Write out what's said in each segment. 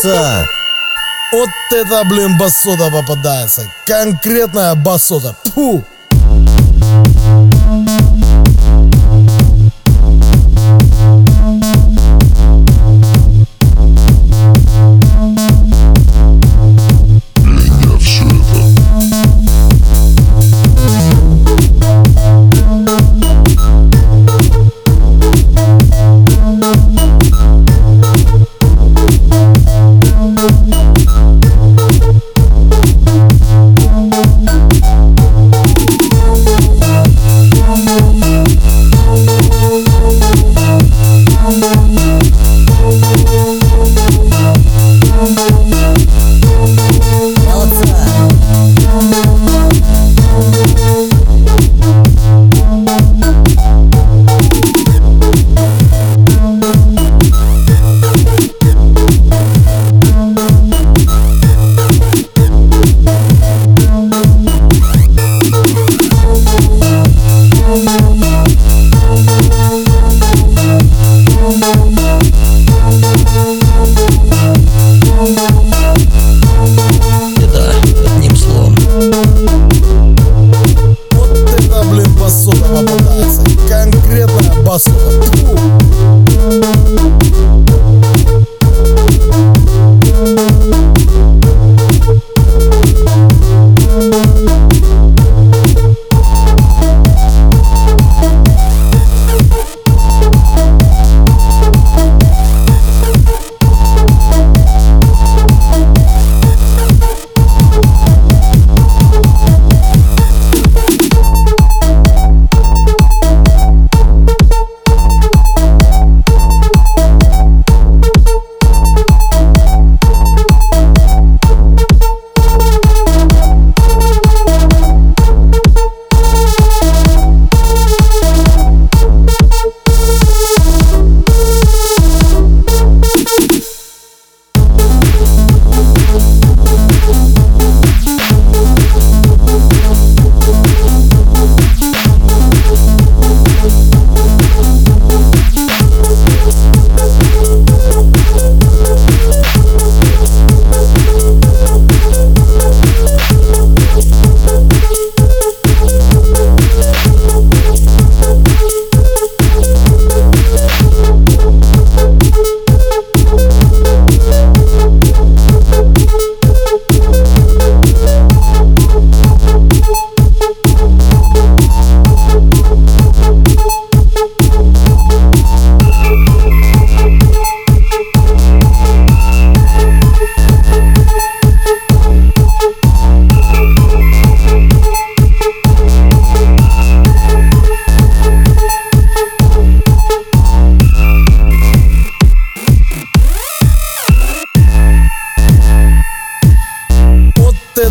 попадается. Вот это, блин, басота попадается. Конкретная басота. Пу!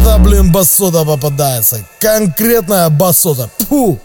Это, блин, басота попадается. Конкретная басота. Фу.